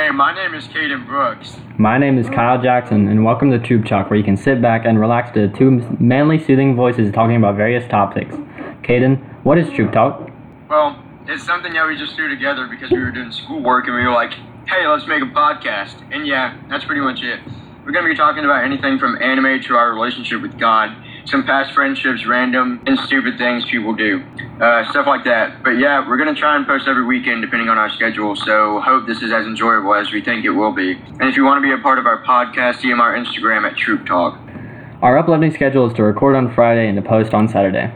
Hey, my name is Kaden Brooks. My name is Kyle Jackson, and welcome to Troop Talk, where you can sit back and relax to two manly, soothing voices talking about various topics. Caden, what is Troop Talk? Well, it's something that we just threw together because we were doing schoolwork and we were like, hey, let's make a podcast. And yeah, that's pretty much it. We're going to be talking about anything from anime to our relationship with God, some past friendships, random and stupid things people do, uh, stuff like that. But yeah, we're to try and post every weekend depending on our schedule. So hope this is as enjoyable as we think it will be. And if you want to be a part of our podcast, DM our Instagram at Troop Talk. Our uploading schedule is to record on Friday and to post on Saturday.